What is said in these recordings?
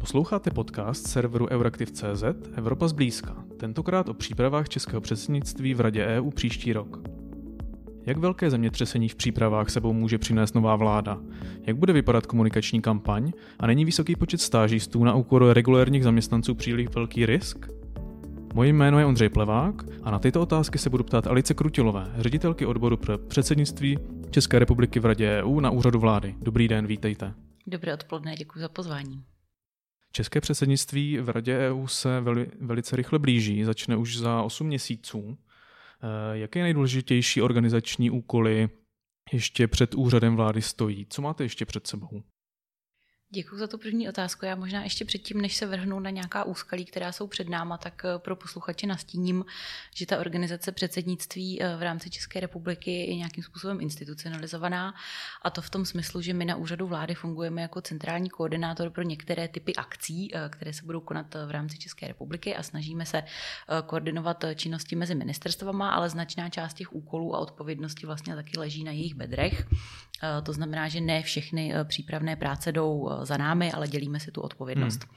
Posloucháte podcast serveru Euraktiv.cz Evropa zblízka, tentokrát o přípravách českého předsednictví v Radě EU příští rok. Jak velké zemětřesení v přípravách sebou může přinést nová vláda? Jak bude vypadat komunikační kampaň? A není vysoký počet stážistů na úkor regulérních zaměstnanců příliš velký risk? Moje jméno je Ondřej Plevák a na tyto otázky se budu ptát Alice Krutilové, ředitelky odboru pro předsednictví České republiky v Radě EU na úřadu vlády. Dobrý den, vítejte. Dobré odpoledne, děkuji za pozvání. České předsednictví v Radě EU se veli, velice rychle blíží, začne už za 8 měsíců. Eh, jaké nejdůležitější organizační úkoly ještě před úřadem vlády stojí? Co máte ještě před sebou? Děkuji za tu první otázku. Já možná ještě předtím, než se vrhnu na nějaká úskalí, která jsou před náma, tak eh, pro posluchače nastíním, že ta organizace předsednictví eh, v rámci České republiky je nějakým způsobem institucionalizovaná a to v tom smyslu, že my na úřadu vlády fungujeme jako centrální koordinátor pro některé typy akcí, eh, které se budou konat v rámci České republiky a snažíme se koordinovat činnosti mezi ministerstvama, ale značná část těch úkolů a odpovědnosti vlastně taky leží na jejich bedrech. To znamená, že ne všechny přípravné práce jdou za námi, ale dělíme si tu odpovědnost. Hmm.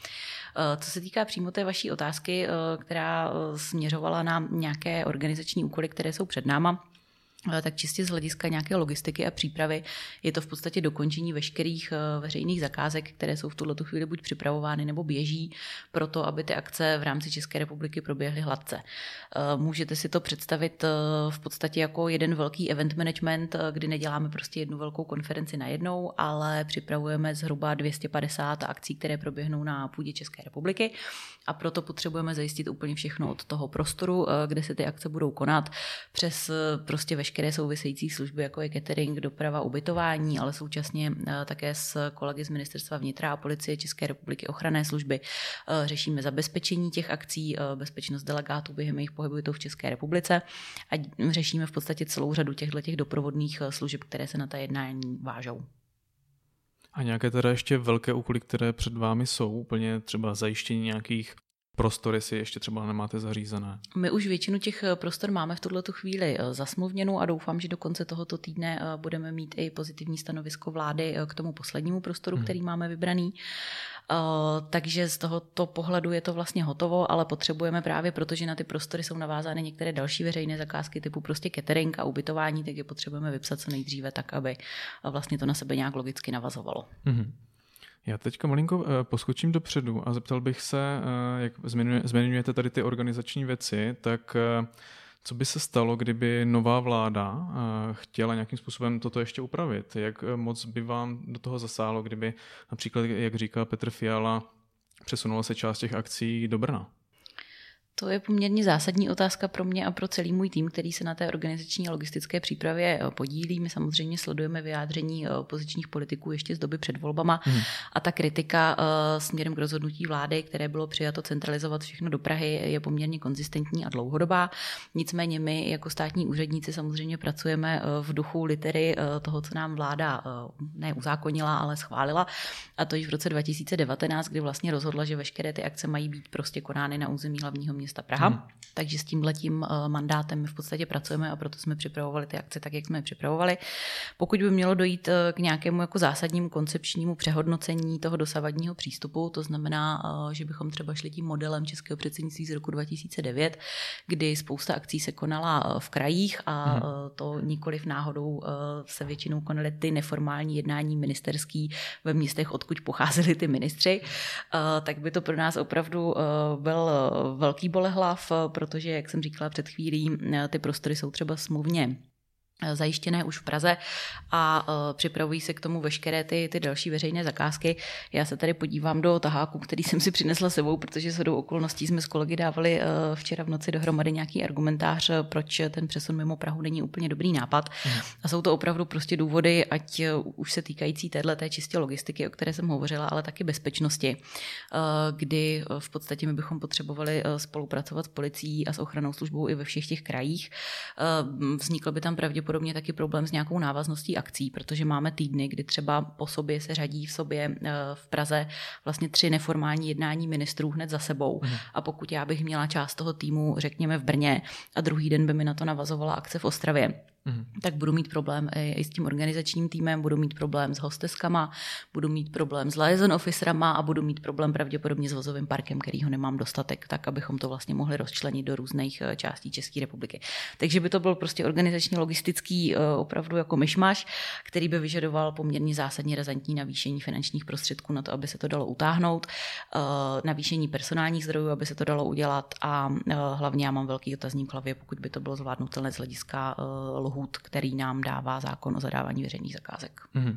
Eh, co se týká přímo té vaší otázky, eh, která eh, směřovala na nějaké organizační úkoly, které jsou před náma, tak čistě z hlediska nějaké logistiky a přípravy je to v podstatě dokončení veškerých veřejných zakázek, které jsou v tuto chvíli buď připravovány nebo běží, pro to, aby ty akce v rámci České republiky proběhly hladce. Můžete si to představit v podstatě jako jeden velký event management, kdy neděláme prostě jednu velkou konferenci na jednou, ale připravujeme zhruba 250 akcí, které proběhnou na půdě České republiky a proto potřebujeme zajistit úplně všechno od toho prostoru, kde se ty akce budou konat, přes prostě veškeré veškeré související služby, jako je catering, doprava, ubytování, ale současně eh, také s kolegy z Ministerstva vnitra a policie České republiky ochranné služby eh, řešíme zabezpečení těch akcí, eh, bezpečnost delegátů během jejich pohybu v České republice a řešíme v podstatě celou řadu těchto těch doprovodných služeb, které se na ta jednání vážou. A nějaké teda ještě velké úkoly, které před vámi jsou, úplně třeba zajištění nějakých prostory si ještě třeba nemáte zařízené? My už většinu těch eh, prostor máme v tuto chvíli eh, zasmluvněnou a doufám, že do konce tohoto týdne eh, budeme mít i pozitivní stanovisko vlády k tomu poslednímu prostoru, hmm. který máme vybraný. Takže z tohoto pohledu je to vlastně hotovo, ale potřebujeme právě, protože na ty prostory jsou navázány některé další veřejné zakázky typu prostě catering a ubytování, tak je potřebujeme vypsat co nejdříve tak, aby vlastně to na sebe nějak logicky navazovalo. Hmm. Já teďka malinko eh, poskočím dopředu a zeptal bych se, eh, jak zmiňujete tady ty organizační věci, tak eh, co by se stalo, kdyby nová vláda chtěla nějakým způsobem toto ještě upravit? Jak moc by vám do toho zasálo, kdyby například, jak říká Petr Fiala, přesunula se část těch akcí do Brna? To je poměrně zásadní otázka pro mě a pro celý můj tým, který se na té organizační a logistické přípravě eh, podílí. My samozřejmě sledujeme vyjádření eh, opozičních politiků ještě z doby před volbama hmm. a ta kritika eh, směrem k rozhodnutí vlády, které bylo přijato centralizovat všechno do Prahy, je poměrně konzistentní a dlouhodobá. Nicméně my jako státní úředníci samozřejmě pracujeme v duchu litery toho, co nám vláda neuzákonila, ale schválila. A to již v roce 2019, kdy vlastně rozhodla, že veškeré ty akce mají být prostě konány na území hlavního města Praha. Hmm. Takže s tímhletím eh, mandátem my v podstatě pracujeme a proto jsme připravovali ty akce tak, jak jsme je připravovali. Pokud by mělo dojít eh, k nějakému jako zásadnímu koncepčnímu přehodnocení toho dosavadního přístupu, to znamená, eh, že bychom třeba šli tím modelem českého předsednictví z roku 2009, kdy spousta akcí se konala v krajích a hmm. to nikoliv náhodou se většinou konaly ty neformální jednání ministerský ve městech, odkud pocházeli ty ministři, tak by to pro nás opravdu byl velký bolehlav, protože, jak jsem říkala před chvílí, ty prostory jsou třeba smluvně zajištěné už v Praze a uh, připravují se k tomu veškeré ty, ty další veřejné zakázky. Já se tady podívám do taháku, který jsem si přinesla sebou, protože se do okolností jsme s kolegy dávali uh, včera v noci dohromady nějaký argumentář, proč ten přesun mimo Prahu není úplně dobrý nápad. Mm. A jsou to opravdu prostě důvody, ať už se týkající téhle té čistě logistiky, o které jsem hovořila, ale taky bezpečnosti, kdy v podstatě my bychom potřebovali spolupracovat s policií a s ochranou službou i ve všech těch krajích. Uh, vznikl by tam pravděpodobně pravděpodobně taky problém s nějakou návazností akcí, protože máme týdny, kdy třeba po sobě se řadí v sobě eh, v Praze vlastně tři neformální jednání ministrů hned za sebou. Mm. A pokud já bych měla část toho týmu, řekněme v Brně, a druhý den by mi na to navazovala akce v Ostravě, mm. tak budu mít problém i, s tím organizačním týmem, budu mít problém s hosteskama, budu mít problém s liaison officerama a budu mít problém pravděpodobně s vozovým parkem, který ho nemám dostatek, tak abychom to vlastně mohli rozčlenit do různých eh, částí České republiky. Takže by to byl prostě organizačně logistický eh, opravdu jako myšmaš, který by vyžadoval poměrně zásadně razantní navýšení finančních prostředků na to, aby se to dalo utáhnout, eh, navýšení personálních zdrojů, aby se to dalo udělat a hlavně já mám velký otazník v hlavě, pokud by to bylo zvládnutelné z hlediska lhůt, který nám dává zákon o zadávání veřejných zakázek. Mm-hmm.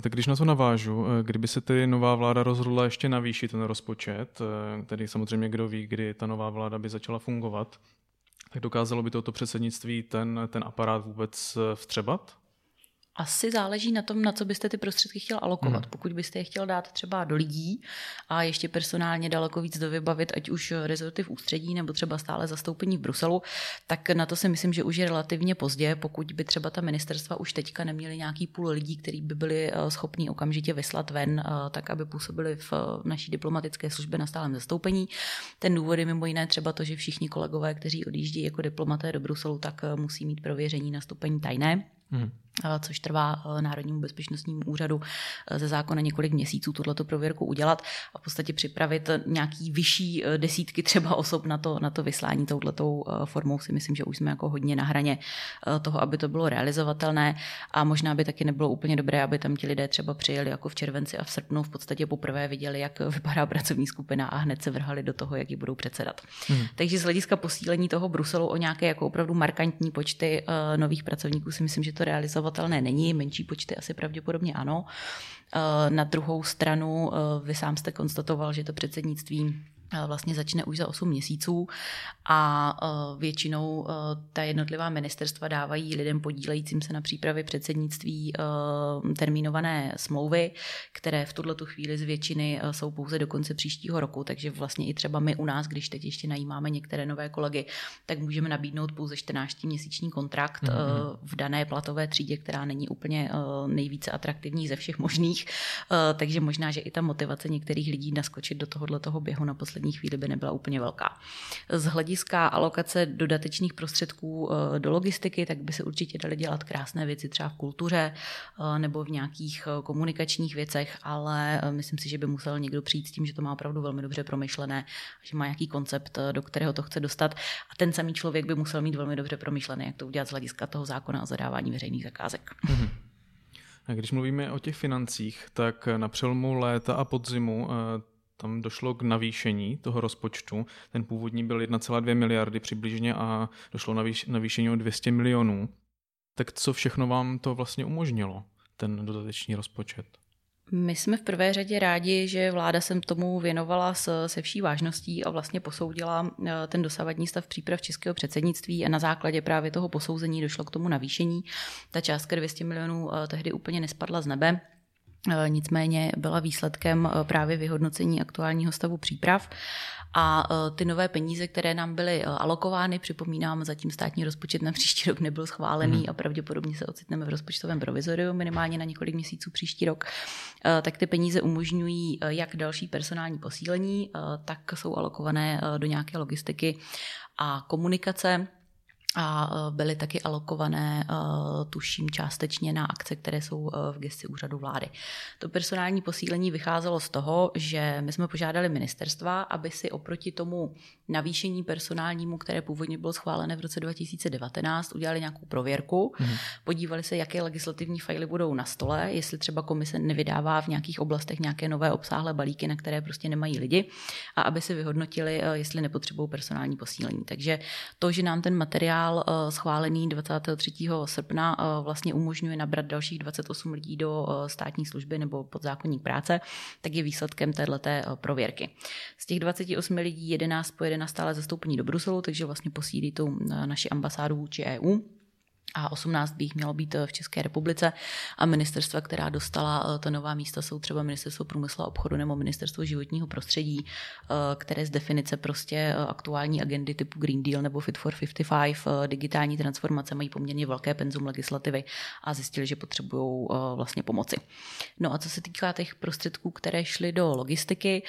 Tak když na to navážu, eh, kdyby se tedy nová vláda rozhodla ještě navýšit ten rozpočet, eh, tedy samozřejmě kdo ví, kdy ta nová vláda by začala fungovat, tak dokázalo by toto předsednictví ten, ten aparát vůbec eh, vtřebat? Asi záleží na tom, na co byste ty prostředky chtěl alokovat. Hmm. Pokud byste je chtěl dát třeba do lidí a ještě personálně daleko víc dovybavit, ať už rezorty v ústředí nebo třeba stále zastoupení v Bruselu, tak na to si myslím, že už je relativně pozdě, pokud by třeba ta ministerstva už teďka neměly nějaký půl lidí, který by byli eh, schopní okamžitě vyslat ven, eh, tak aby působili v naší diplomatické službě na stálem zastoupení. Ten důvod je mimo jiné třeba to, že všichni kolegové, kteří odjíždí jako diplomaté do Bruselu, tak eh, musí mít prověření na stupeň tajné. Hmm což trvá eh, Národnímu bezpečnostnímu úřadu eh, ze zákona několik měsíců tuto prověrku udělat a v podstatě připravit nějaký vyšší eh, desítky třeba osob na to, na to vyslání touhletou formou si myslím, že už jsme jako hodně na hraně toho, aby to bylo realizovatelné a možná by taky nebylo úplně dobré, aby tam ti lidé třeba přijeli jako v červenci a v srpnu v podstatě poprvé viděli, jak vypadá pracovní skupina a hned se vrhali do toho, jak ji budou předsedat. Hmm. Takže z hlediska posílení toho Bruselu o nějaké jako opravdu markantní počty nových pracovníků si myslím, že to realizovat realizovatelné není, menší počty asi pravděpodobně ano. Eh, na druhou stranu, eh, vy sám jste konstatoval, že to předsednictví vlastně začne už za 8 měsíců a e, většinou e, ta jednotlivá ministerstva dávají lidem podílejícím se na přípravě předsednictví e, termínované smlouvy, které v tuhle chvíli z většiny jsou pouze do konce příštího roku, takže vlastně i třeba my u nás, když teď ještě najímáme některé nové kolegy, tak můžeme nabídnout pouze 14-měsíční kontrakt mm-hmm. v dané platové třídě, která není úplně nejvíce atraktivní ze všech možných, takže možná, že i ta motivace některých lidí naskočit do tohohle toho běhu na poslední poslední chvíli by nebyla úplně velká. Z hlediska alokace dodatečných prostředků eh, do logistiky, tak by se určitě daly dělat krásné věci třeba v kultuře eh, nebo v nějakých eh, komunikačních věcech, ale myslím si, že by musel někdo přijít s tím, že to má opravdu velmi dobře promyšlené, že má nějaký koncept, do kterého to chce dostat a ten samý člověk by musel mít velmi dobře promyšlené, jak to udělat z hlediska toho zákona o zadávání veřejných zakázek. Mm-hmm. A když mluvíme o těch financích, tak na přelomu léta a podzimu tam došlo k navýšení toho rozpočtu. Ten původní byl 1,2 miliardy přibližně a došlo navýšení o 200 milionů. Tak co všechno vám to vlastně umožnilo, ten dodatečný rozpočet? My jsme v prvé řadě rádi, že vláda se tomu věnovala se vší vážností a vlastně posoudila eh, ten dosavadní stav příprav českého předsednictví a na základě právě toho posouzení došlo k tomu navýšení. Ta částka 200 milionů eh, tehdy úplně nespadla z nebe. Eh, nicméně byla výsledkem eh, právě vyhodnocení aktuálního stavu příprav a eh, ty nové peníze, které nám byly alokovány, připomínám, zatím státní rozpočet na příští rok nebyl schválený mm. a pravděpodobně se ocitneme v rozpočtovém provizoriu minimálně na několik měsíců příští rok, tak ty peníze umožňují jak další personální posílení, tak jsou alokované do nějaké logistiky a komunikace a e, byly taky alokované, e, tuším, částečně na akce, které jsou e, v gesti úřadu vlády. To personální posílení vycházelo z toho, že my jsme požádali ministerstva, aby si oproti tomu navýšení personálnímu, které původně bylo schválené v roce 2019, udělali nějakou prověrku, mm. podívali se, jaké legislativní fajly budou na stole, jestli třeba komise nevydává v nějakých oblastech nějaké nové obsáhlé balíky, na které prostě nemají lidi, a aby si vyhodnotili, jestli nepotřebují personální posílení. Takže to, že nám ten materiál eh, schválený 23. srpna eh, vlastně umožňuje nabrat dalších 28 lidí do eh, státní služby nebo podzákonník práce, tak je výsledkem téhleté prověrky. Z těch 28 lidí 11 pojede na stále zastoupení do Bruselu, takže vlastně posílí tu naši ambasádu vůči EU a 18 by jich mělo být eh, v České republice a ministerstva, která dostala eh, ta nová místa, jsou třeba ministerstvo průmyslu a obchodu nebo ministerstvo životního prostředí, eh, které z definice prostě aktuální agendy typu Green Deal nebo Fit for 55, digitální transformace mají poměrně velké penzum legislativy a zjistili, že potřebují vlastně pomoci. No a co se týká těch prostředků, které šly do logistiky,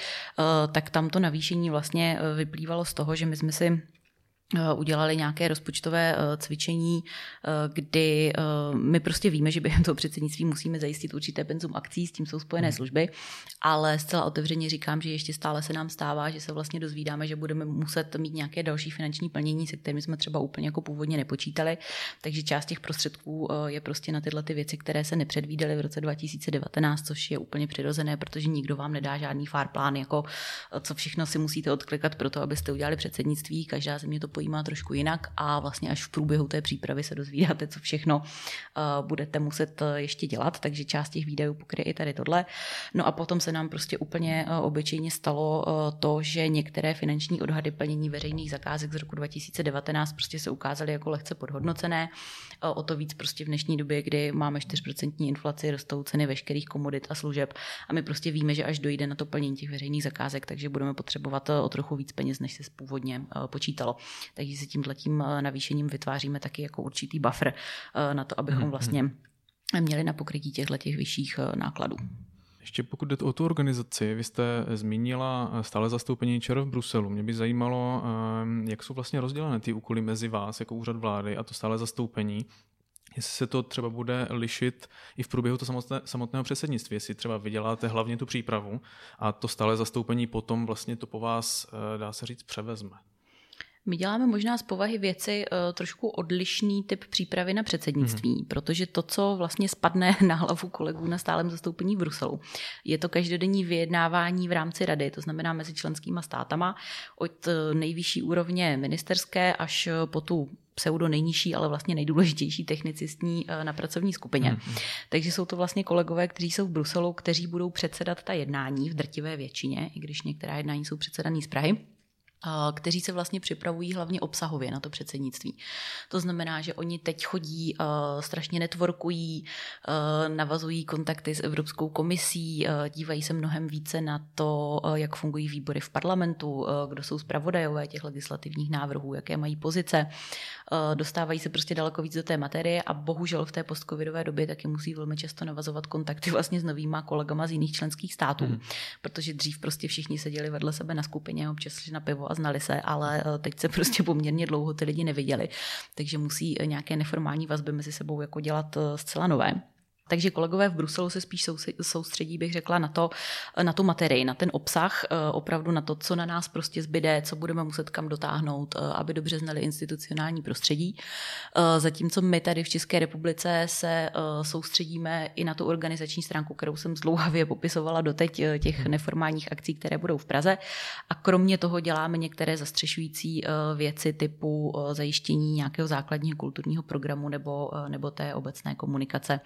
tak tam to navýšení vlastně vyplývalo z toho, že my jsme si udělali nějaké rozpočtové eh, cvičení, eh, kdy my prostě víme, že během toho předsednictví musíme zajistit určité penzum akcí, s tím jsou spojené hmm. služby, ale zcela otevřeně říkám, že ještě stále se nám stává, že se vlastně dozvídáme, že budeme muset mít nějaké další finanční plnění, se kterými jsme třeba úplně jako původně nepočítali, takže část těch prostředků je prostě na tyhle ty věci, které se nepředvídaly v roce 2019, což je úplně přirozené, protože nikdo vám nedá žádný fár plán, jako co všechno si musíte odklikat pro to, abyste udělali předsednictví, každá země to pojímá trošku jinak a vlastně až v průběhu té přípravy se dozvídáte, co všechno uh, budete muset eh, ještě dělat, takže část těch výdajů pokryje i tady tohle. No a potom se nám prostě úplně uh, obyčejně stalo to, že některé finanční odhady plnění veřejných zakázek z roku 2019 prostě se ukázaly jako lehce podhodnocené. O to víc prostě v dnešní době, kdy máme 4% inflaci, rostou ceny veškerých komodit a služeb a my prostě víme, že až dojde na to plnění těch veřejných zakázek, takže budeme potřebovat o trochu víc peněz, než se původně počítalo takže si tímhletím eh, navýšením vytváříme taky jako určitý buffer eh, na to, abychom mhm, vlastně mhm. měli na pokrytí těchto těch vyšších eh, nákladů. Ještě pokud jde o tu organizaci, vy jste zmínila stále zastoupení ČR v Bruselu. Mě by zajímalo, jak jsou vlastně rozdělené ty úkoly mezi vás jako úřad vlády a to stále zastoupení. Jestli se to třeba bude lišit i v průběhu to samotné, samotného předsednictví, jestli třeba vyděláte hlavně tu přípravu a to stále zastoupení potom vlastně to po vás, dá se říct, převezme. My děláme možná z povahy věci uh, trošku odlišný typ přípravy na předsednictví, mm. protože to, co vlastně spadne na hlavu kolegů na stálem zastoupení v Bruselu, je to každodenní vyjednávání v rámci rady, to znamená mezi členskýma státama, od eh, nejvyšší úrovně ministerské až eh, po tu pseudo nejnižší, ale vlastně nejdůležitější technicistní na pracovní skupině. Mm. Takže jsou to vlastně kolegové, kteří jsou v Bruselu, kteří budou předsedat ta jednání v drtivé většině, i když některá jednání jsou předsedaný z Prahy kteří se vlastně připravují hlavně obsahově na to předsednictví. To znamená, že oni teď chodí, strašně networkují, navazují kontakty s Evropskou komisí, dívají se mnohem více na to, jak fungují výbory v parlamentu, kdo jsou zpravodajové těch legislativních návrhů, jaké mají pozice. Dostávají se prostě daleko víc do té materie a bohužel v té postcovidové době taky musí velmi často navazovat kontakty vlastně s novýma kolegama z jiných členských států, hmm. protože dřív prostě všichni seděli vedle sebe na skupině, občas šli na pivo a znali se, ale eh, teď se prostě poměrně dlouho ty lidi neviděli, takže musí nějaké neformální vazby mezi sebou jako dělat eh, zcela nové. Takže kolegové v Bruselu se spíš soustředí, bych řekla, na, to, na tu materii, na ten obsah, eh, opravdu na to, co na nás prostě zbyde, co budeme muset kam dotáhnout, eh, aby dobře znali institucionální prostředí. Eh, zatímco my tady v České republice se soustředíme i na tu organizační stránku, kterou jsem zdlouhavě popisovala doteď těch hmm. neformálních akcí, které budou v Praze. A kromě toho děláme některé zastřešující věci typu zajištění nějakého základního kulturního programu nebo, nebo té obecné komunikace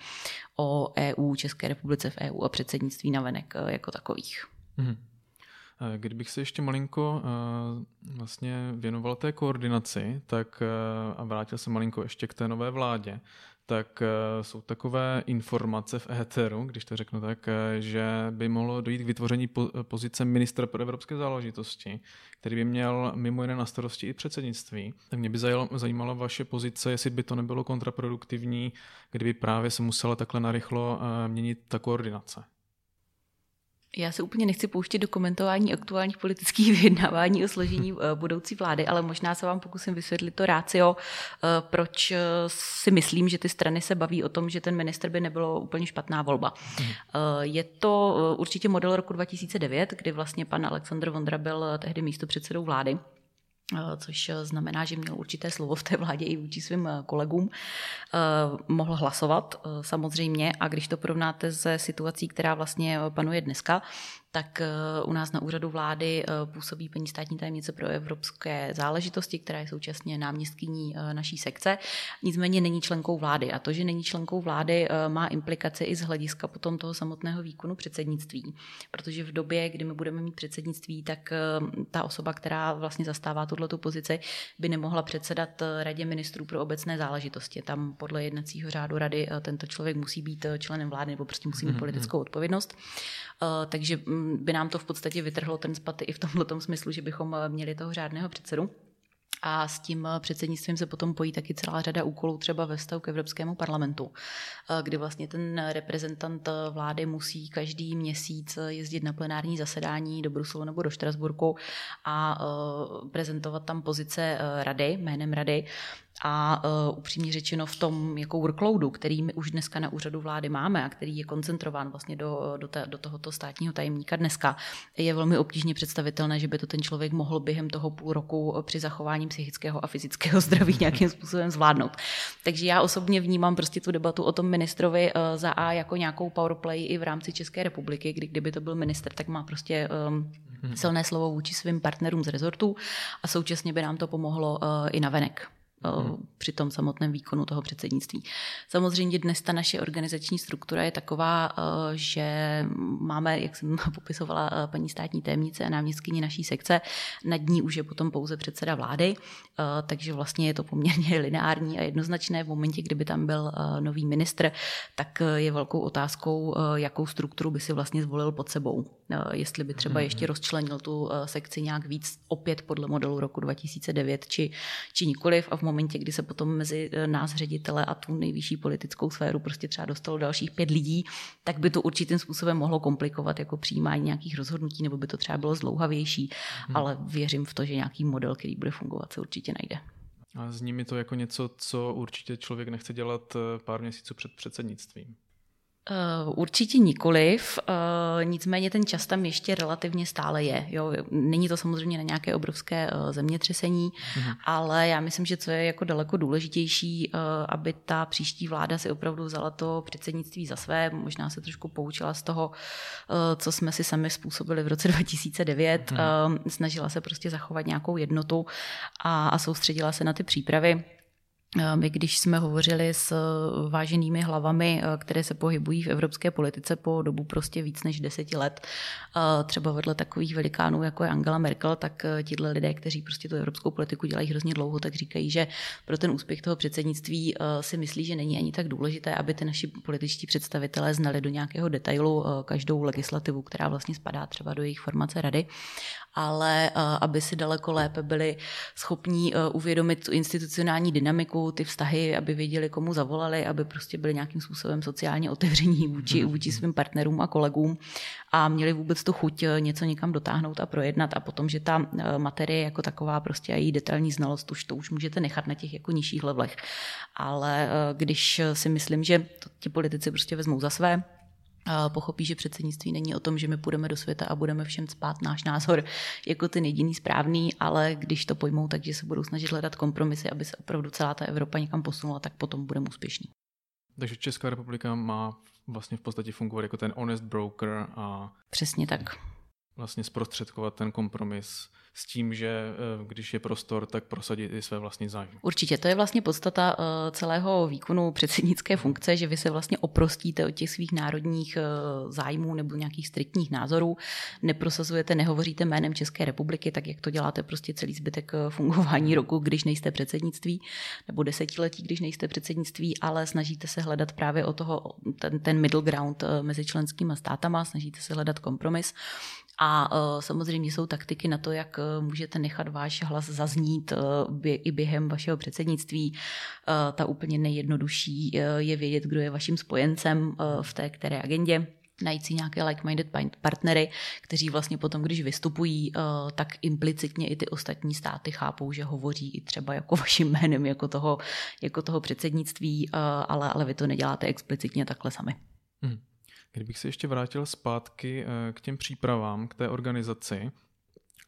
o EU, České republice v EU a předsednictví navenek eh, jako takových. Hmm. Kdybych se ještě malinko eh, vlastně věnoval té koordinaci, tak a vrátil se malinko ještě k té nové vládě, tak eh, jsou takové informace v éteru, když to řeknu tak, eh, že by mohlo dojít k vytvoření pozice ministra pro evropské záležitosti, který by měl mimo jiné na starosti i předsednictví. Tak mě by zajímala vaše pozice, jestli by to nebylo kontraproduktivní, kdyby právě se musela takhle narychlo eh, měnit ta koordinace. Já se úplně nechci pouštět do komentování aktuálních politických vyjednávání o složení eh, budoucí vlády, ale možná se vám pokusím vysvětlit to rácio, eh, proč eh, si myslím, že ty strany se baví o tom, že ten minister by nebylo úplně špatná volba. Hmm. Je to určitě model roku 2009, kdy vlastně pan Aleksandr Vondra byl tehdy místo předsedou vlády což znamená, že měl určité slovo v té vládě i vůči svým kolegům. Mohl hlasovat samozřejmě a když to porovnáte se situací, která vlastně panuje dneska, tak eh, u nás na úřadu vlády eh, působí paní státní tajemnice pro evropské záležitosti, která je současně náměstkyní eh, naší sekce. Nicméně není členkou vlády. A to, že není členkou vlády, má implikace i z hlediska potom toho samotného výkonu předsednictví. Protože v době, kdy my budeme mít předsednictví, tak ta osoba, která vlastně zastává tuto pozici, by nemohla předsedat radě ministrů pro obecné záležitosti. Tam podle jednacího řádu rady tento člověk musí být členem vlády nebo prostě musí mít mhm, politickou mhm. odpovědnost. Takže mm, by nám to v podstatě vytrhlo ten spaty i v tomto smyslu, že bychom eh, měli toho řádného předsedu. A s tím předsednictvím se potom pojí taky celá řada úkolů třeba ve vztahu k Evropskému parlamentu, kdy vlastně ten reprezentant vlády musí každý měsíc jezdit na plenární zasedání do Bruselu nebo do Štrasburku a prezentovat tam pozice rady, jménem rady a uh, upřímně řečeno v tom jako workloadu, který my už dneska na úřadu vlády máme a který je koncentrován vlastně do, do, te, do tohoto státního tajemníka dneska, je velmi obtížně představitelné, že by to ten člověk mohl během toho půl roku při zachování psychického a fyzického zdraví nějakým způsobem zvládnout. Takže já osobně vnímám prostě tu debatu o tom ministrovi uh, za A jako nějakou powerplay i v rámci České republiky, kdy kdyby to byl minister, tak má prostě um, silné slovo vůči svým partnerům z rezortu a současně by nám to pomohlo uh, i na venek hmm. při tom samotném výkonu toho předsednictví. Samozřejmě dnes ta naše organizační struktura je taková, že máme, jak jsem popisovala, paní státní témnice a náměstkyni naší sekce, nad ní už je potom pouze předseda vlády, takže vlastně je to poměrně lineární a jednoznačné. V momentě, kdyby tam byl nový ministr, tak je velkou otázkou, jakou strukturu by si vlastně zvolil pod sebou. Jestli by třeba hmm. ještě rozčlenil tu sekci nějak víc opět podle modelu roku 2009 či, či nikoliv a v momentě, kdy se potom mezi eh, nás ředitele a tu nejvyšší politickou sféru prostě třeba dostalo dalších pět lidí, tak by to určitým způsobem mohlo komplikovat jako přijímání nějakých rozhodnutí, nebo by to třeba bylo zdlouhavější, hmm. ale věřím v to, že nějaký model, který bude fungovat, se určitě najde. A zní mi to jako něco, co určitě člověk nechce dělat eh, pár měsíců před předsednictvím. Uh, určitě nikoliv, uh, nicméně ten čas tam ještě relativně stále je. Jo. Není to samozřejmě na nějaké obrovské uh, zemětřesení, uh-huh. ale já myslím, že co je jako daleko důležitější, aby ta příští vláda si opravdu vzala to předsednictví za své, možná se trošku poučila z toho, co jsme si sami způsobili v roce 2009, uh-huh. snažila se prostě zachovat nějakou jednotu a, a soustředila se na ty přípravy. My, když jsme hovořili s eh, váženými hlavami, eh, které se pohybují v evropské politice po dobu prostě víc než deseti let, eh, třeba vedle takových velikánů, jako je Angela Merkel, tak tihle lidé, kteří prostě tu evropskou politiku dělají hrozně dlouho, tak říkají, že pro ten úspěch toho předsednictví si myslí, že není ani tak důležité, aby ty naši političtí představitelé znali do nějakého detailu každou legislativu, která vlastně spadá třeba do jejich formace rady, ale aby si daleko lépe byli schopní uvědomit tu institucionální dynamiku, ty vztahy, aby věděli, komu zavolali, aby prostě byli nějakým způsobem sociálně otevření vůči, mhm. vůči svým partnerům a kolegům a měli vůbec tu chuť eh, něco někam dotáhnout a projednat a potom, že ta eh, materie jako taková prostě a její detailní znalost už to už můžete nechat na těch jako nižších levelech. Ale eh, když si myslím, že to ti politici prostě vezmou za své, pochopí, že předsednictví není o tom, že my půjdeme do světa a budeme všem spát náš názor jako ten jediný správný, ale když to pojmou, takže se budou snažit hledat kompromisy, aby se opravdu celá ta Evropa někam posunula, tak potom budeme úspěšní. Takže Česká republika má vlastně v podstatě fungovat jako ten honest broker a... Přesně tak. Vlastně zprostředkovat ten kompromis s tím, že eh, když je prostor, tak prosadit i své vlastní zájmy. Určitě, to je vlastně podstata eh, celého výkonu předsednické funkce, že vy se vlastně oprostíte od těch svých národních eh, zájmů nebo nějakých striktních názorů, neprosazujete, nehovoříte jménem České republiky, tak jak to děláte prostě celý zbytek fungování roku, když nejste předsednictví, nebo desetiletí, když nejste předsednictví, ale snažíte se hledat právě o toho, ten, ten middle ground mezi členskými státama, snažíte se hledat kompromis a uh, samozřejmě jsou taktiky na to, jak uh, můžete nechat váš hlas zaznít by, i během vašeho předsednictví. Ta úplně nejjednodušší je vědět, kdo je vaším spojencem v té které agendě najít si nějaké like-minded partnery, kteří vlastně potom, když vystupují, tak implicitně i ty ostatní státy chápou, že hovoří i třeba jako vaším jménem, jako toho, jako toho předsednictví, ale, ale vy to neděláte explicitně takhle sami. Hmm. Kdybych se ještě vrátil zpátky eh, k těm přípravám, k té organizaci,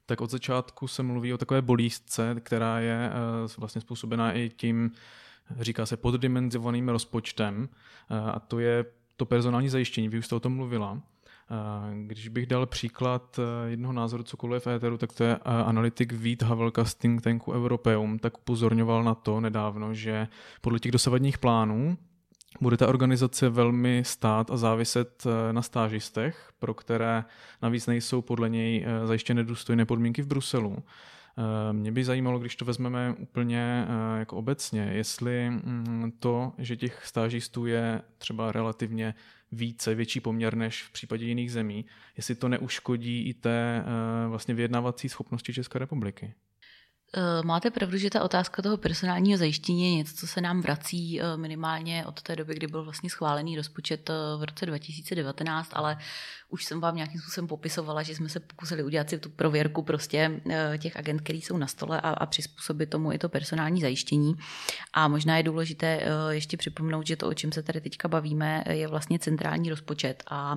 tak od začátku se mluví o takové bolístce, která je eh, vlastně způsobená i tím, říká se poddimenzovaným rozpočtem, eh, a to je to personální zajištění. Vy už jste o tom mluvila. Když bych dal příklad jednoho názoru cokoliv v éteru, tak to je analytik Vít Havelka z think tanku Europeum, tak upozorňoval na to nedávno, že podle těch dosavadních plánů bude ta organizace velmi stát a záviset eh, na stážistech, pro které navíc nejsou podle něj eh, zajištěné důstojné podmínky v Bruselu. Eh, mě by zajímalo, když to vezmeme úplně jako obecně, jestli mm, to, že těch stážistů je třeba relativně více, větší poměr než v případě jiných zemí, jestli to neuškodí i té vlastně vyjednávací schopnosti České republiky. Eh, máte pravdu, že ta otázka toho personálního zajištění je něco, co se nám vrací eh, minimálně od té doby, kdy byl vlastně schválený rozpočet eh, v roce 2019, ale už jsem vám nějakým způsobem popisovala, že jsme se pokusili udělat si tu prověrku prostě těch agent, které jsou na stole a, a přizpůsobit tomu i to personální zajištění. A možná je důležité ještě připomenout, že to, o čem se tady teďka bavíme, je vlastně centrální rozpočet a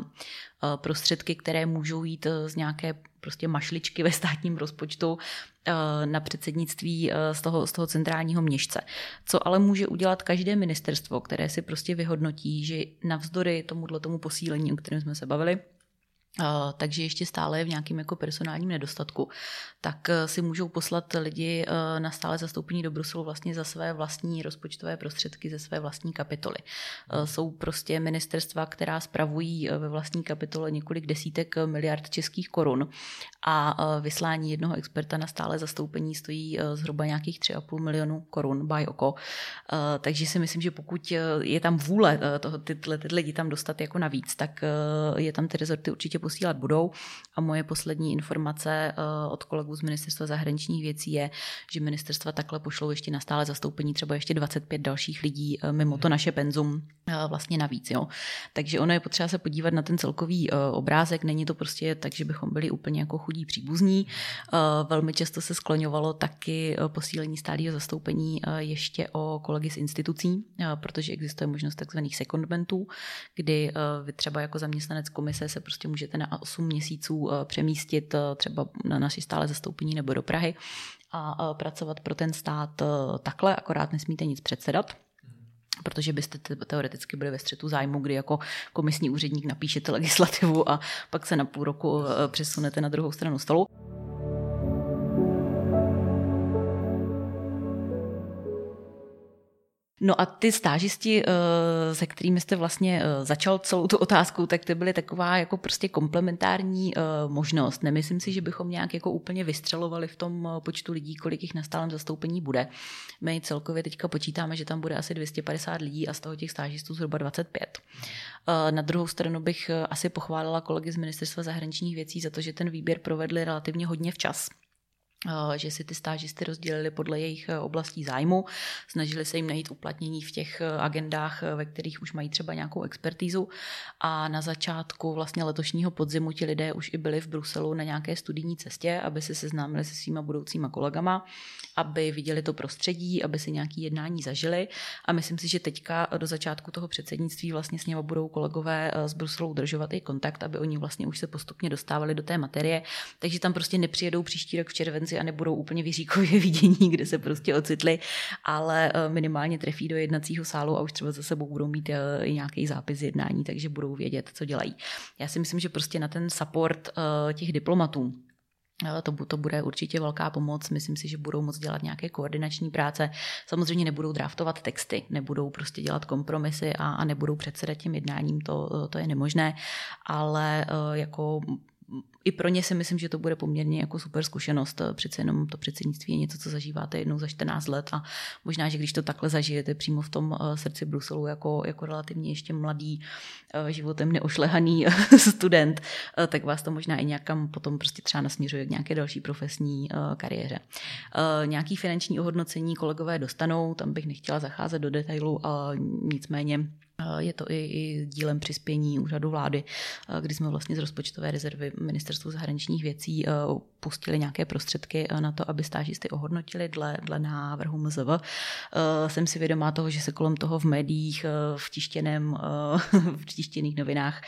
prostředky, které můžou jít z nějaké prostě mašličky ve státním rozpočtu eh, na předsednictví eh, z toho, z toho centrálního měšce. Co ale může udělat každé ministerstvo, které si prostě vyhodnotí, že navzdory tomuhle tomu posílení, o kterém jsme se bavili, takže ještě stále je v nějakém jako personálním nedostatku, tak eh, si můžou poslat lidi eh, na stále zastoupení do Bruselu vlastně za své vlastní rozpočtové prostředky ze své vlastní kapitoly. Eh, jsou prostě ministerstva, která spravují ve vlastní kapitole několik desítek miliard českých korun a vyslání jednoho experta na stále zastoupení stojí zhruba nějakých 3,5 milionů korun by oko. Takže si myslím, že pokud je tam vůle toho, tyhle, ty lidi tam dostat jako navíc, tak je tam ty rezorty určitě posílat budou. A moje poslední informace eh, od kolegů z Ministerstva zahraničních věcí je, že ministerstva takhle pošlou ještě na stále zastoupení třeba ještě 25 dalších lidí eh, mimo to naše penzum eh, vlastně navíc. Jo. Takže ono je potřeba se podívat na ten celkový obrázek. Není to prostě tak, že bychom byli úplně jako chudí příbuzní. Velmi často se skloňovalo taky posílení stálého zastoupení ještě o kolegy z institucí, protože existuje možnost takzvaných secondmentů, kdy vy třeba jako zaměstnanec komise se prostě můžete můžete na 8 měsíců eh, přemístit eh, třeba na naši stále zastoupení nebo do Prahy a pracovat pro ten stát eh, takhle, akorát nesmíte nic předsedat, protože byste teoreticky byli ve střetu zájmu, kdy jako komisní úředník napíšete legislativu a pak se na půl roku přesunete na druhou stranu stolu. No a ty stážisti, eh, se kterými jste vlastně eh, začal celou tu otázku, tak ty byly taková jako prostě komplementární eh, možnost. Nemyslím si, že bychom nějak jako úplně vystřelovali v tom počtu lidí, kolik jich na stálem zastoupení bude. My celkově teďka počítáme, že tam bude asi 250 lidí a z toho těch stážistů zhruba 25. Na druhou stranu bych asi pochválila kolegy z Ministerstva zahraničních věcí za to, že ten výběr provedli relativně hodně včas že si ty stážisty rozdělili podle jejich eh, oblastí zájmu, snažili se jim najít uplatnění v těch eh, agendách, ve kterých už mají třeba nějakou expertízu. A na začátku vlastně letošního podzimu ti lidé už i byli v Bruselu na nějaké studijní cestě, aby se seznámili se svýma budoucíma kolegama, aby viděli to prostředí, aby si nějaký jednání zažili. A myslím si, že teďka do začátku toho předsednictví vlastně s nimi budou kolegové z Bruselu udržovat i kontakt, aby oni vlastně už se postupně dostávali do té materie, takže tam prostě nepřijedou příští rok v červenci konci a nebudou úplně vyříkově vidění, kde se prostě ocitli, ale eh, minimálně trefí do jednacího sálu a už třeba za sebou budou mít eh, i nějaký zápis jednání, takže budou vědět, co dělají. Já si myslím, že prostě na ten support eh, těch diplomatů, to, to bude určitě velká pomoc. Myslím si, že budou moct dělat nějaké koordinační práce. Samozřejmě nebudou draftovat texty, nebudou prostě dělat kompromisy a, a nebudou předsedat tím jednáním, to, to je nemožné, ale jako i pro ně si myslím, že to bude poměrně jako super zkušenost. Přece jenom to předsednictví je něco, co zažíváte jednou za 14 let a možná, že když to takhle zažijete přímo v tom eh, srdci Bruselu jako, jako relativně ještě mladý, eh, životem neošlehaný student, eh, tak vás to možná i nějakam potom prostě třeba nasměřuje k nějaké další profesní kariéře. Nějaký finanční ohodnocení kolegové dostanou, tam bych nechtěla zacházet do detailu, nicméně je to i, i dílem přispění úřadu vlády, kdy jsme vlastně z rozpočtové rezervy ministerstvu zahraničních věcí pustili nějaké prostředky na to, aby stážisty ohodnotili dle, dle návrhu MZV. Jsem si vědomá toho, že se kolem toho v médiích, v, tištěném, v tištěných novinách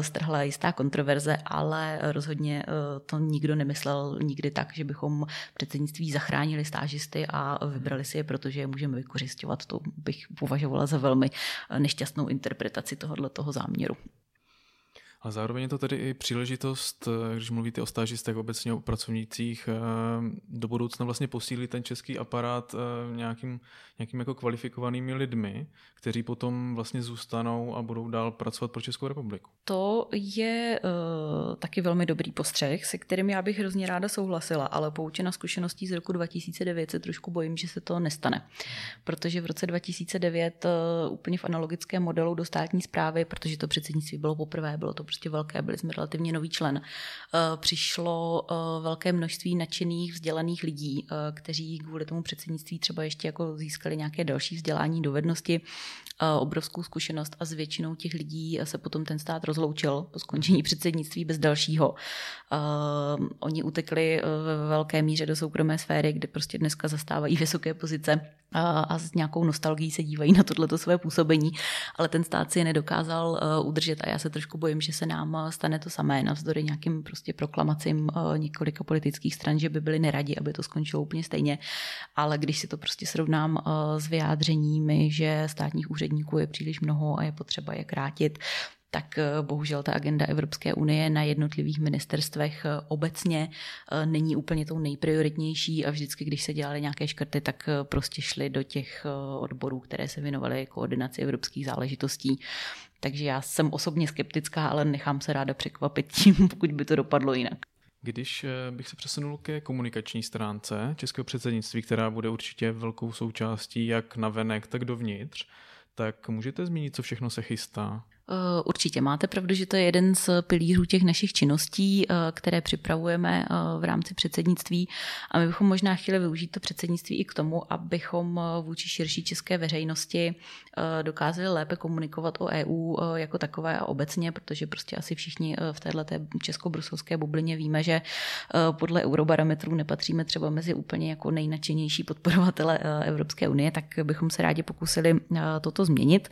strhla jistá kontroverze, ale rozhodně to nikdo nemyslel nikdy tak, že bychom předsednictví zachránili stážisty a vybrali si je, protože je můžeme vykořišťovat. To bych považovala za velmi nešťastné jasnou interpretaci tohohle toho záměru. A zároveň je to tedy i příležitost, eh, když mluvíte o stážistech, obecně o pracovnících, eh, do budoucna vlastně posílit ten český aparát eh, nějakým, nějakým jako kvalifikovanými lidmi, kteří potom vlastně zůstanou a budou dál pracovat pro Českou republiku. To je uh, taky velmi dobrý postřeh, se kterým já bych hrozně ráda souhlasila, ale poučena zkušeností z roku 2009 se trošku bojím, že se to nestane. Protože v roce 2009 uh, úplně v analogickém modelu do státní zprávy, protože to předsednictví bylo poprvé, bylo to prostě velké, byli jsme relativně nový člen, přišlo velké množství nadšených, vzdělaných lidí, kteří kvůli tomu předsednictví třeba ještě jako získali nějaké další vzdělání, dovednosti, obrovskou zkušenost a s většinou těch lidí se potom ten stát rozloučil po skončení předsednictví bez dalšího. Oni utekli ve velké míře do soukromé sféry, kde prostě dneska zastávají vysoké pozice a s nějakou nostalgií se dívají na tohleto své působení, ale ten stát si je nedokázal udržet a já se trošku bojím, že se nám stane to samé navzdory nějakým prostě proklamacím několika politických stran, že by byli neradi, aby to skončilo úplně stejně, ale když si to prostě srovnám s vyjádřeními, že státních úředníků je příliš mnoho a je potřeba je krátit, tak eh, bohužel ta agenda Evropské unie na jednotlivých ministerstvech eh, obecně eh, není úplně tou nejprioritnější a vždycky, když se dělaly nějaké škrty, tak prostě šly do těch odborů, které se věnovaly koordinaci evropských záležitostí. Takže já jsem osobně skeptická, ale nechám se ráda překvapit tím, pokud by to dopadlo jinak. Když bych se přesunul ke komunikační stránce českého předsednictví, která bude určitě velkou součástí jak na venek, tak dovnitř, tak můžete zmínit, co všechno se chystá? Eh, určitě máte pravdu, že to je jeden z pilířů těch našich činností, eh, které připravujeme eh, v rámci předsednictví a my bychom možná chtěli využít to předsednictví i k tomu, abychom vůči širší české veřejnosti dokázali lépe komunikovat o EU jako takové a obecně, protože prostě asi všichni v této česko-bruselské bublině víme, že podle eurobarometrů nepatříme třeba mezi úplně jako nejnačenější podporovatele Evropské unie, tak bychom se rádi pokusili toto změnit.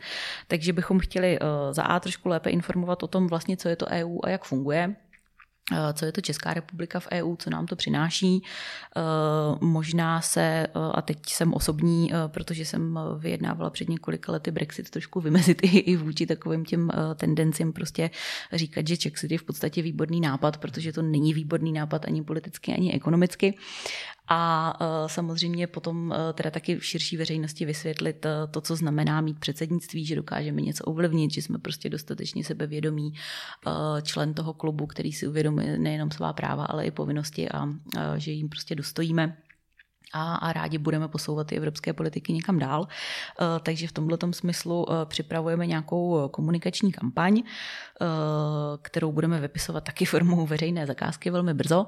Takže bychom chtěli za A trošku lépe informovat o tom vlastně, co je to EU a jak funguje, eh, co je to Česká republika v EU, co nám to přináší. Eh, možná se, eh, a teď jsem osobní, protože jsem vyjednávala před několika lety Brexit, trošku vymezit i, vůči takovým těm tendencím prostě říkat, že Czechsit je v podstatě výborný nápad, protože to není výborný nápad ani politicky, ani ekonomicky a e, samozřejmě potom e, teda taky v širší veřejnosti vysvětlit e, to, co znamená mít předsednictví, že dokážeme něco ovlivnit, že jsme prostě dostatečně sebevědomí člen toho klubu, který si uvědomuje nejenom svá práva, ale i povinnosti a že jim prostě dostojíme a, a rádi budeme posouvat ty evropské politiky někam dál. Eh, takže v tomto smyslu eh, připravujeme nějakou komunikační kampaň, eh, kterou budeme vypisovat taky formou veřejné zakázky velmi brzo.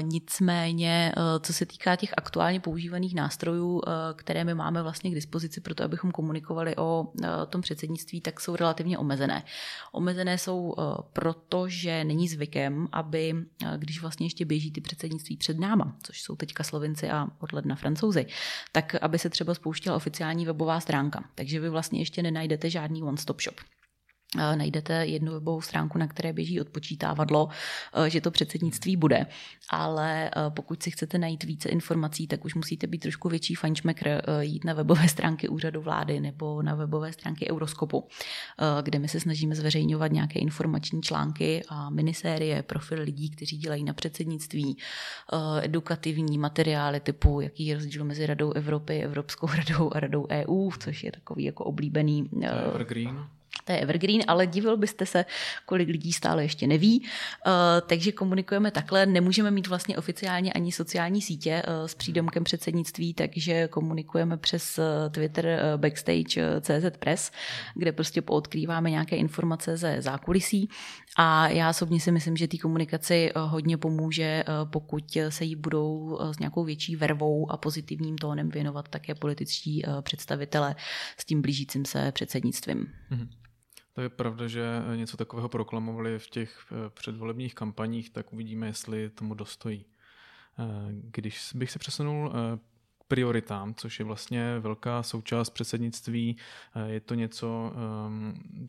Nicméně, co se týká těch aktuálně používaných nástrojů, které my máme vlastně k dispozici pro to, abychom komunikovali o tom předsednictví, tak jsou relativně omezené. Omezené jsou proto, že není zvykem, aby, když vlastně ještě běží ty předsednictví před náma, což jsou teďka Slovenci a od ledna francouzi, tak aby se třeba spouštěla oficiální webová stránka. Takže vy vlastně ještě nenajdete žádný one-stop shop najdete jednu webovou stránku, na které běží odpočítávadlo, eh, že to předsednictví bude. Ale eh, pokud si chcete najít více informací, tak už musíte být trošku větší fančmekr, eh, jít na webové stránky úřadu vlády nebo na webové stránky Euroskopu, kde my se snažíme zveřejňovat nějaké informační články a minisérie, profil lidí, kteří dělají na předsednictví, edukativní materiály typu, jaký je rozdíl mezi Radou Evropy, Evropskou radou a Radou EU, což je takový jako oblíbený. Evergreen to je evergreen, ale divil byste se, kolik lidí stále ještě neví. Uh, takže komunikujeme takhle. Nemůžeme mít vlastně oficiálně ani sociální sítě uh, s přídomkem předsednictví, takže komunikujeme přes uh, Twitter backstage CZ Press, kde prostě poodkrýváme nějaké informace ze zákulisí. A já osobně si myslím, že té komunikaci hodně pomůže, pokud se jí budou s nějakou větší vervou a pozitivním tónem věnovat také političtí představitele s tím blížícím se předsednictvím. Mm-hmm. To je pravda, že něco takového proklamovali v těch eh, předvolebních kampaních, tak uvidíme, jestli tomu dostojí. Eh, když bych se přesunul eh, k prioritám, což je vlastně velká součást předsednictví, je to něco,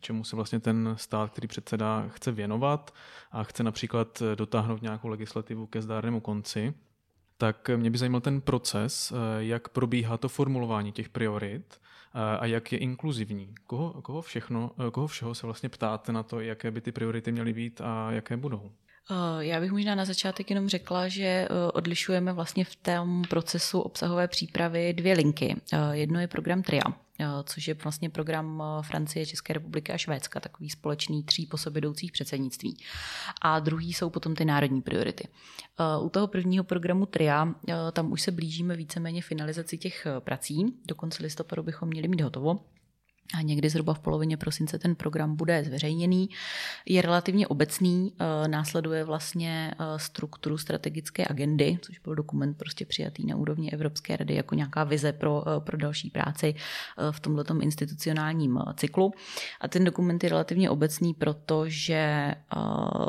čemu se vlastně ten stát, který předsedá, chce věnovat a chce například dotáhnout nějakou legislativu ke zdárnému konci, tak mě by zajímal ten proces, jak probíhá to formulování těch priorit a jak je inkluzivní. Koho, koho, všechno, koho všeho se vlastně ptáte na to, jaké by ty priority měly být a jaké budou? Eh, já bych možná na začátek jenom řekla, že eh, odlišujeme vlastně v tom procesu obsahové přípravy dvě linky. Eh, jedno je program TRIA, což je vlastně program Francie, České republiky a Švédska, takový společný tří po sobě jdoucích předsednictví. A druhý jsou potom ty národní priority. U toho prvního programu TRIA tam už se blížíme víceméně finalizaci těch prací. Do konce listopadu bychom měli mít hotovo. A někdy zhruba v polovině prosince ten program bude zveřejněný. Je relativně obecný, eh, následuje vlastně eh, strukturu strategické agendy, což byl dokument prostě přijatý na úrovni Evropské rady jako nějaká vize pro, eh, pro další práci v tomto institucionálním cyklu. A ten dokument je relativně obecný, protože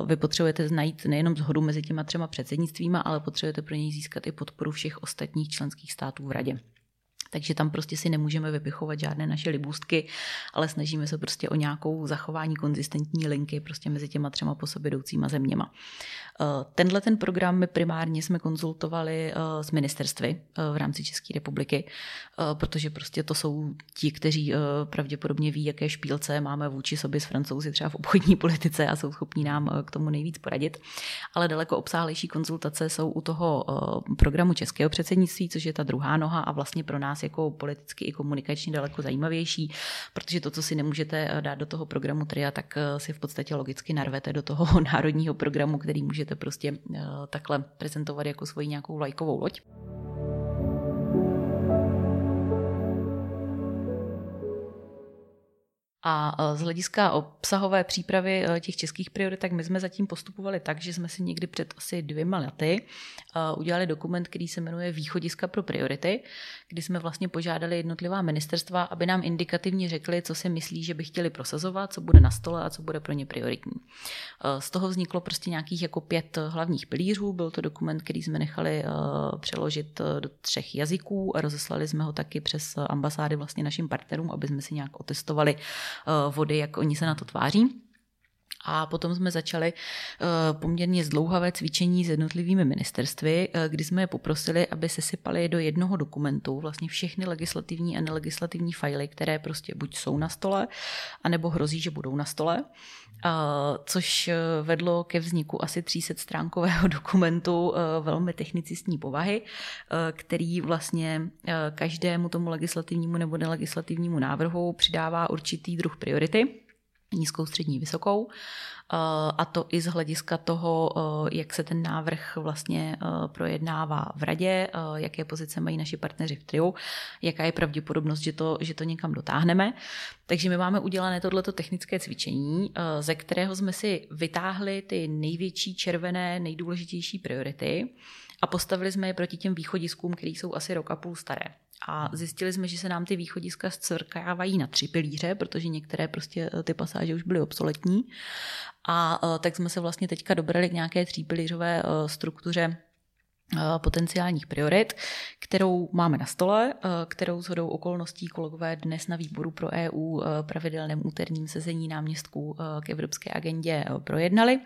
vy potřebujete najít nejenom zhodu mezi těma třema předsednictvíma, ale potřebujete pro něj získat i podporu všech ostatních členských států v radě. Takže tam prostě si nemůžeme vypichovat žádné naše libůstky, ale snažíme se prostě o nějakou zachování konzistentní linky prostě mezi těma třema po sobě jdoucíma zeměma. Eh, tenhle ten program my primárně jsme konzultovali eh, s ministerstvy eh, v rámci České republiky, protože prostě to jsou ti, kteří pravděpodobně ví, jaké špílce máme vůči sobě s francouzi třeba v obchodní politice a jsou schopní nám k tomu nejvíc poradit. Ale daleko obsáhlejší konzultace jsou u toho programu českého předsednictví, což je ta druhá noha a vlastně pro nás jako politicky i komunikačně daleko zajímavější, protože to, co si nemůžete dát do toho programu TRIA, tak si v podstatě logicky narvete do toho národního programu, který můžete můžete prostě eh, takhle prezentovat jako svoji nějakou lajkovou loď. A e, z hlediska obsahové přípravy e, těch českých priorit, tak my jsme zatím postupovali tak, že jsme si někdy před asi dvěma lety e, udělali dokument, který se jmenuje Východiska pro priority, kdy jsme vlastně požádali jednotlivá ministerstva, aby nám indikativně řekli, co si myslí, že by chtěli prosazovat, co bude na stole a co bude pro ně prioritní. Z toho vzniklo prostě nějakých jako pět hlavních pilířů. Byl to dokument, který jsme nechali přeložit do třech jazyků a rozeslali jsme ho taky přes ambasády vlastně našim partnerům, aby jsme si nějak otestovali, vody, jak oni se na to tváří. A potom jsme začali eh, poměrně zdlouhavé cvičení s jednotlivými ministerstvy, eh, kdy jsme je poprosili, aby se sypali do jednoho dokumentu vlastně všechny legislativní a nelegislativní fajly, které prostě buď jsou na stole, anebo hrozí, že budou na stole. Což vedlo ke vzniku asi 300 stránkového dokumentu velmi technicistní povahy, který vlastně každému tomu legislativnímu nebo nelegislativnímu návrhu přidává určitý druh priority nízkou, střední, vysokou. Eh, a to i z hlediska toho, eh, jak se ten návrh vlastně eh, projednává v radě, jaké pozice mají naši partneři v triu, jaká je pravděpodobnost, že to, že to někam dotáhneme. Takže my máme udělané tohleto technické cvičení, ze kterého jsme si vytáhli ty největší červené, nejdůležitější priority a postavili jsme je proti těm východiskům, které jsou asi rok a půl staré. A zjistili jsme, že se nám ty východiska zcvrkávají na tři pilíře, protože některé prostě eh, ty pasáže už byly obsoletní. A eh, tak jsme se vlastně teďka dobrali k nějaké třípilířové eh, struktuře potenciálních priorit, kterou máme na stole, eh, kterou shodou okolností kolegové dnes na výboru pro EU eh, pravidelném úterním sezení náměstků k evropské agendě projednali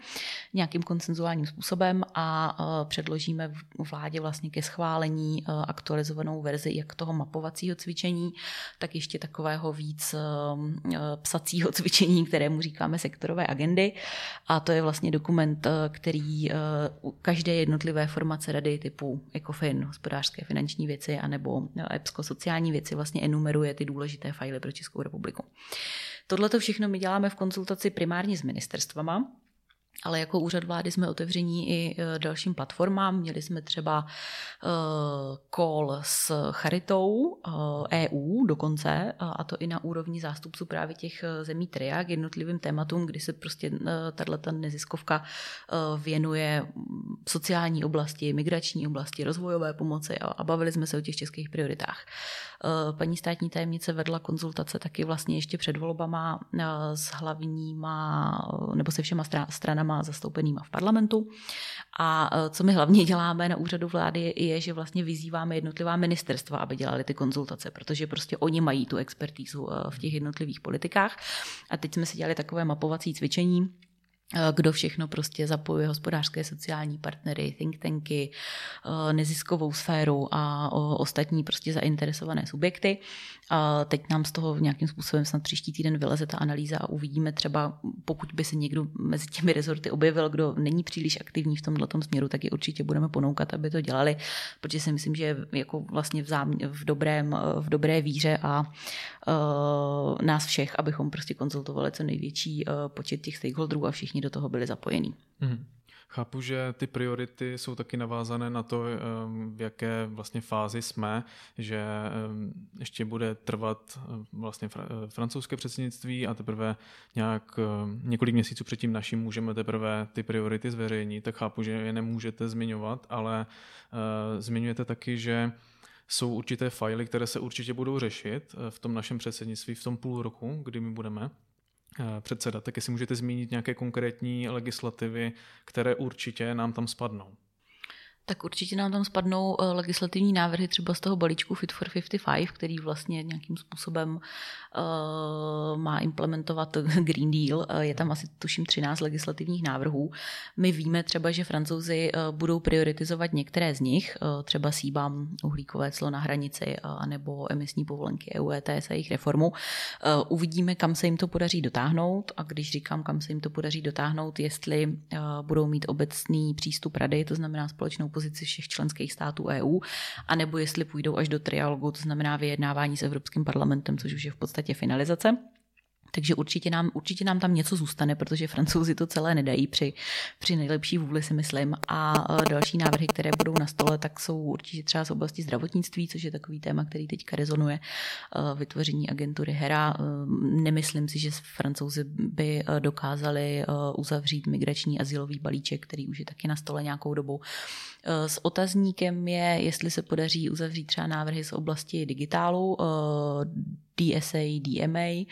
nějakým konsenzuálním způsobem a předložíme vládě vlastně ke schválení aktualizovanou verzi jak toho mapovacího cvičení, tak ještě takového víc psacího cvičení, kterému říkáme sektorové agendy. A to je vlastně dokument, který každé jednotlivé formace rady rady typu ECOFIN, hospodářské finanční věci, anebo EPSCO sociální věci vlastně enumeruje ty důležité fajly pro Českou republiku. Tohle to všechno my děláme v konzultaci primárně s ministerstvama, ale jako úřad vlády jsme otevření i e, dalším platformám. Měli jsme třeba e, call s Charitou EU e dokonce, a to i na úrovni zástupců právě těch zemí TRIA k jednotlivým tématům, kdy se prostě tato neziskovka věnuje sociální oblasti, migrační oblasti, rozvojové pomoci a bavili jsme se o těch českých prioritách. Paní státní tajemnice vedla konzultace taky vlastně ještě před volbama s hlavníma, nebo se všema stranama zastoupenýma v parlamentu. A co my hlavně děláme na úřadu vlády, je, že vlastně vyzýváme jednotlivá ministerstva, aby dělali ty konzultace, protože prostě oni mají tu expertízu v těch jednotlivých politikách. A teď jsme si dělali takové mapovací cvičení, Eh, kdo všechno prostě zapojuje hospodářské sociální partnery, think tanky, eh, neziskovou sféru a ostatní prostě zainteresované subjekty. A teď nám z toho nějakým způsobem snad příští týden vyleze ta analýza a uvidíme třeba, pokud by se někdo mezi těmi rezorty objevil, kdo není příliš aktivní v tomhle směru, tak je určitě budeme ponoukat, aby to dělali, protože si myslím, že jako vlastně v, zámě, v, dobrém, v dobré víře a uh, nás všech, abychom prostě konzultovali co největší uh, počet těch stakeholderů a všichni do toho byli zapojení. Hmm. Chápu, že ty priority jsou taky navázané na to, v jaké vlastně fázi jsme, že ještě bude trvat vlastně francouzské předsednictví a teprve nějak několik měsíců předtím naším můžeme teprve ty priority zveřejnit, tak chápu, že je nemůžete zmiňovat, ale zmiňujete taky, že jsou určité fajly, které se určitě budou řešit v tom našem předsednictví v tom půl roku, kdy my budeme. Eh, předseda, tak jestli můžete zmínit nějaké konkrétní legislativy, které určitě nám tam spadnou tak určitě nám tam spadnou eh, legislativní návrhy třeba z toho balíčku Fit for 55, který vlastně nějakým způsobem uh, má implementovat Green Deal. Eh, je tam asi tuším 13 legislativních návrhů. My víme třeba, že francouzi budou prioritizovat některé z nich, třeba síbám uhlíkové clo na hranici anebo emisní povolenky EU ETS a jejich reformu. Uvidíme, kam se jim to podaří dotáhnout a když říkám, kam se jim to podaří dotáhnout, jestli budou mít obecný přístup rady, to znamená společnou pozici všech členských států EU, anebo jestli půjdou až do trialogu, to znamená vyjednávání s Evropským parlamentem, což už je v podstatě finalizace. Takže určitě nám, určitě nám tam něco zůstane, protože francouzi to celé nedají při, při nejlepší vůli, si myslím. A další návrhy, které budou na stole, tak jsou určitě třeba z oblasti zdravotnictví, což je takový téma, který teďka rezonuje, vytvoření agentury HERA. Nemyslím si, že francouzi by dokázali uzavřít migrační asilový balíček, který už je taky na stole nějakou dobu. S otazníkem je, jestli se podaří uzavřít třeba návrhy z oblasti digitálu, DSA, DMA.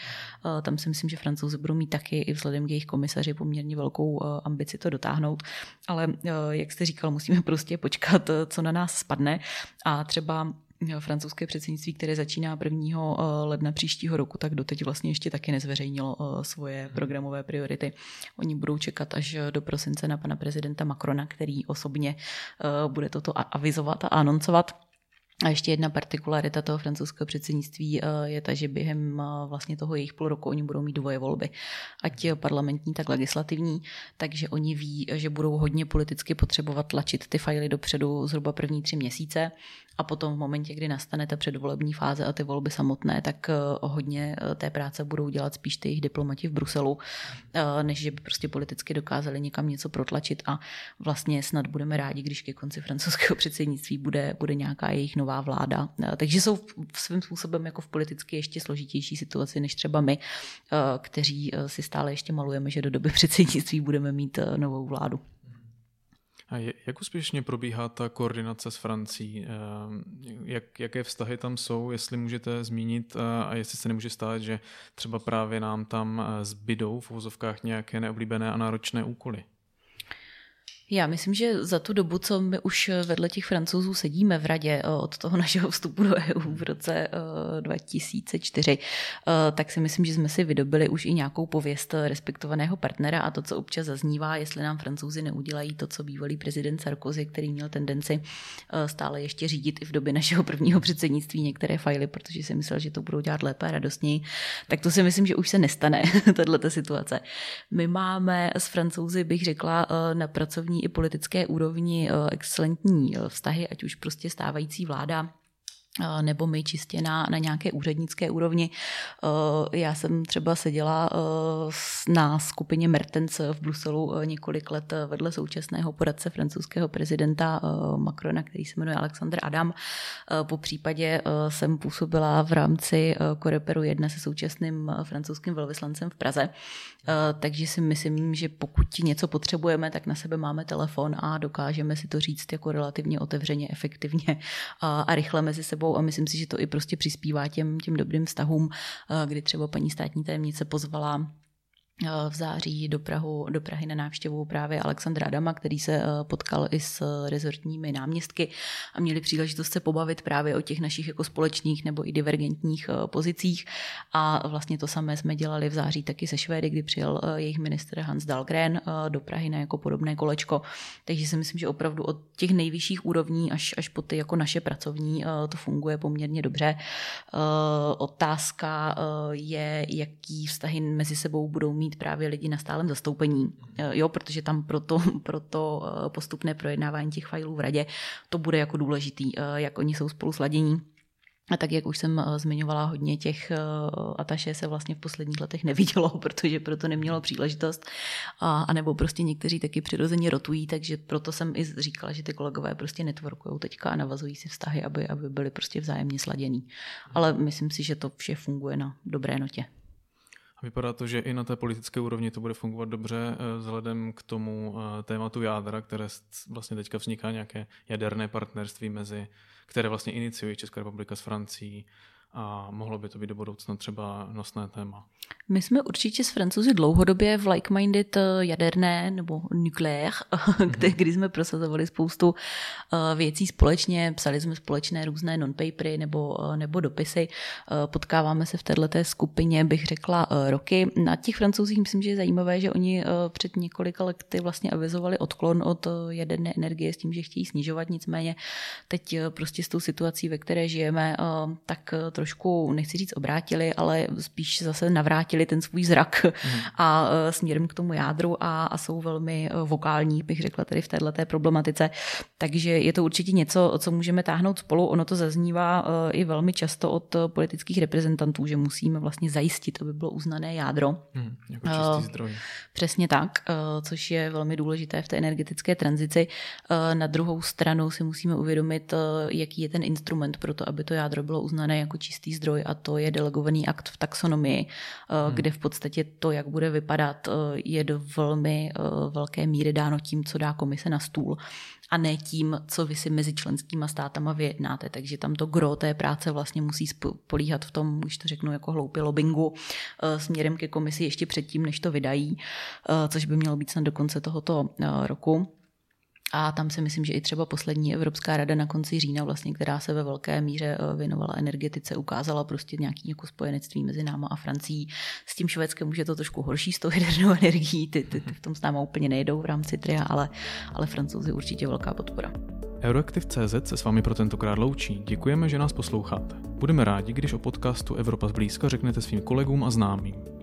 Tam si myslím, že francouzi budou mít taky i vzhledem k jejich komisaři poměrně velkou eh, ambici to dotáhnout. Ale eh, jak jste říkal, musíme prostě počkat, eh, co na nás spadne. A třeba francouzské předsednictví, které začíná 1. ledna příštího roku, tak doteď vlastně ještě taky nezveřejnilo svoje hmm. programové priority. Oni budou čekat až do prosince na pana prezidenta Macrona, který osobně bude toto avizovat a anoncovat. A ještě jedna partikularita toho francouzského předsednictví eh, je ta, že během eh, vlastně toho jejich půl roku oni budou mít dvoje volby, ať parlamentní, tak legislativní, takže oni ví, že budou hodně politicky potřebovat tlačit ty fajly dopředu zhruba první tři měsíce. A potom v momentě, kdy nastane ta předvolební fáze a ty volby samotné, tak eh, hodně té práce budou dělat spíš ty jejich diplomati v Bruselu, než že by prostě politicky dokázali někam něco protlačit. A vlastně snad budeme rádi, když ke konci francouzského předsednictví bude, bude nějaká jejich nová nová vláda. Eh, takže jsou svým způsobem jako v politicky ještě složitější situaci než třeba my, eh, kteří eh, si stále ještě malujeme, že do doby předsednictví budeme mít novou vládu. A jak úspěšně probíhá ta koordinace s Francií? Jak, jaké vztahy tam jsou, jestli můžete zmínit a jestli se nemůže stát, že třeba právě nám tam zbydou v uvozovkách nějaké neoblíbené a náročné úkoly? Já myslím, že za tu dobu, co my už vedle těch francouzů sedíme v radě eh, od toho našeho vstupu do EU v roce 2004, eh, eh, tak si myslím, že jsme si vydobili už i nějakou pověst respektovaného partnera a to, co občas zaznívá, jestli nám francouzi neudělají to, co bývalý prezident Sarkozy, který měl tendenci stále ještě řídit i v době našeho prvního předsednictví některé fajly, protože si myslel, že to budou dělat lépe a radostněji, tak to si myslím, že už se nestane, tato situace. My máme s francouzi, bych řekla, na pracovní i politické úrovni eh, excelentní eh, vztahy, ať už prostě stávající vláda nebo my čistě na, na nějaké úřednické úrovni. Já jsem třeba seděla na skupině Mertens v Bruselu několik let vedle současného poradce francouzského prezidenta Macrona, který se jmenuje Alexander Adam. Po případě jsem působila v rámci Koreperu 1 se současným francouzským velvyslancem v Praze. Takže si myslím, že pokud něco potřebujeme, tak na sebe máme telefon a dokážeme si to říct jako relativně otevřeně, efektivně a rychle mezi sebou sebou. A myslím si, že to i prostě přispívá těm, těm dobrým vztahům, eh, kdy třeba paní státní tajemnice pozvala v září do, Prahu, do Prahy na návštěvu právě Alexandra Adama, který se eh, potkal i s rezortními náměstky a měli příležitost se pobavit právě o těch našich jako společných nebo i divergentních eh, pozicích. A vlastně to samé jsme dělali v září taky se Švédy, kdy přijel eh, jejich minister Hans Dahlgren do Prahy na jako podobné kolečko. Takže si myslím, že opravdu od těch nejvyšších úrovní až, až po ty jako naše pracovní to funguje poměrně dobře. Otázka je, jaký vztahy mezi sebou budou mít mít právě lidi na stálem zastoupení, eh, jo, protože tam proto, proto eh, postupné projednávání těch fajlů v radě to bude jako důležitý, eh, jak oni jsou spolu sladění A tak, jak už jsem zmiňovala, hodně těch ataše se vlastně v posledních letech nevidělo, protože proto nemělo příležitost. A, a nebo prostě někteří taky přirozeně rotují, takže proto jsem i říkala, že ty kolegové prostě networkují teďka a navazují si vztahy, aby, aby byly prostě vzájemně sladěný. Ale myslím si, že to vše funguje na dobré notě. A vypadá to, že i na té politické úrovni to bude fungovat dobře eh, vzhledem k tomu tématu jádra, které vlastně teďka vzniká nějaké jaderné partnerství mezi které vlastně iniciují Česká republika s Francií a mohlo by to být do budoucna třeba nosné téma. My jsme určitě s Francouzi dlouhodobě v like-minded eh, jaderné nebo nukleár, kde, kdy jsme prosazovali spoustu eh, věcí společně, psali jsme společné různé non-papery nebo, eh, nebo dopisy. Potkáváme se v této skupině, bych řekla, roky. Na těch francouzích myslím, že je zajímavé, že oni před několika lety vlastně avizovali odklon od jaderné energie s tím, že chtějí snižovat, nicméně teď prostě s tou situací, ve které žijeme, tak trošku, nechci říct obrátili, ale spíš zase navrátili ten svůj zrak mm. a e, směrem k tomu jádru a, a jsou velmi e, vokální, bych řekla tady v této problematice. Takže je to určitě něco, co můžeme táhnout spolu. Ono to zaznívá e, i velmi často od politických reprezentantů, že musíme vlastně zajistit, aby bylo uznané jádro. Mm, jako čistý zdroj. Přesně tak, což je velmi důležité v té energetické tranzici. Na druhou stranu si musíme uvědomit, jaký je ten instrument pro to, aby to jádro bylo uznané jako čistý čistý zdroj a to je delegovaný akt v taxonomii, eh, hmm. kde v podstatě to, jak bude vypadat, eh, je do velmi eh, velké míry dáno tím, co dá komise na stůl a ne tím, co vy si mezi členskýma státama vyjednáte. Takže tam to gro té práce vlastně musí políhat v tom, už to řeknu jako hloupě lobbingu, směrem ke komisi ještě předtím, než to vydají, což by mělo být snad do konce tohoto roku. A tam si myslím, že i třeba poslední Evropská rada na konci října, vlastně, která se ve velké míře eh, věnovala energetice, ukázala prostě nějaký jako spojenectví mezi náma a Francií. S tím Švédskem už je to trošku horší s tou jadernou energií, ty, ty, ty v tom s náma úplně nejdou v rámci TRIA, ale, ale francouzi určitě velká podpora. Euroactiv.cz se s vámi pro tentokrát loučí. Děkujeme, že nás posloucháte. Budeme rádi, když o podcastu Evropa zblízka řeknete svým kolegům a známým.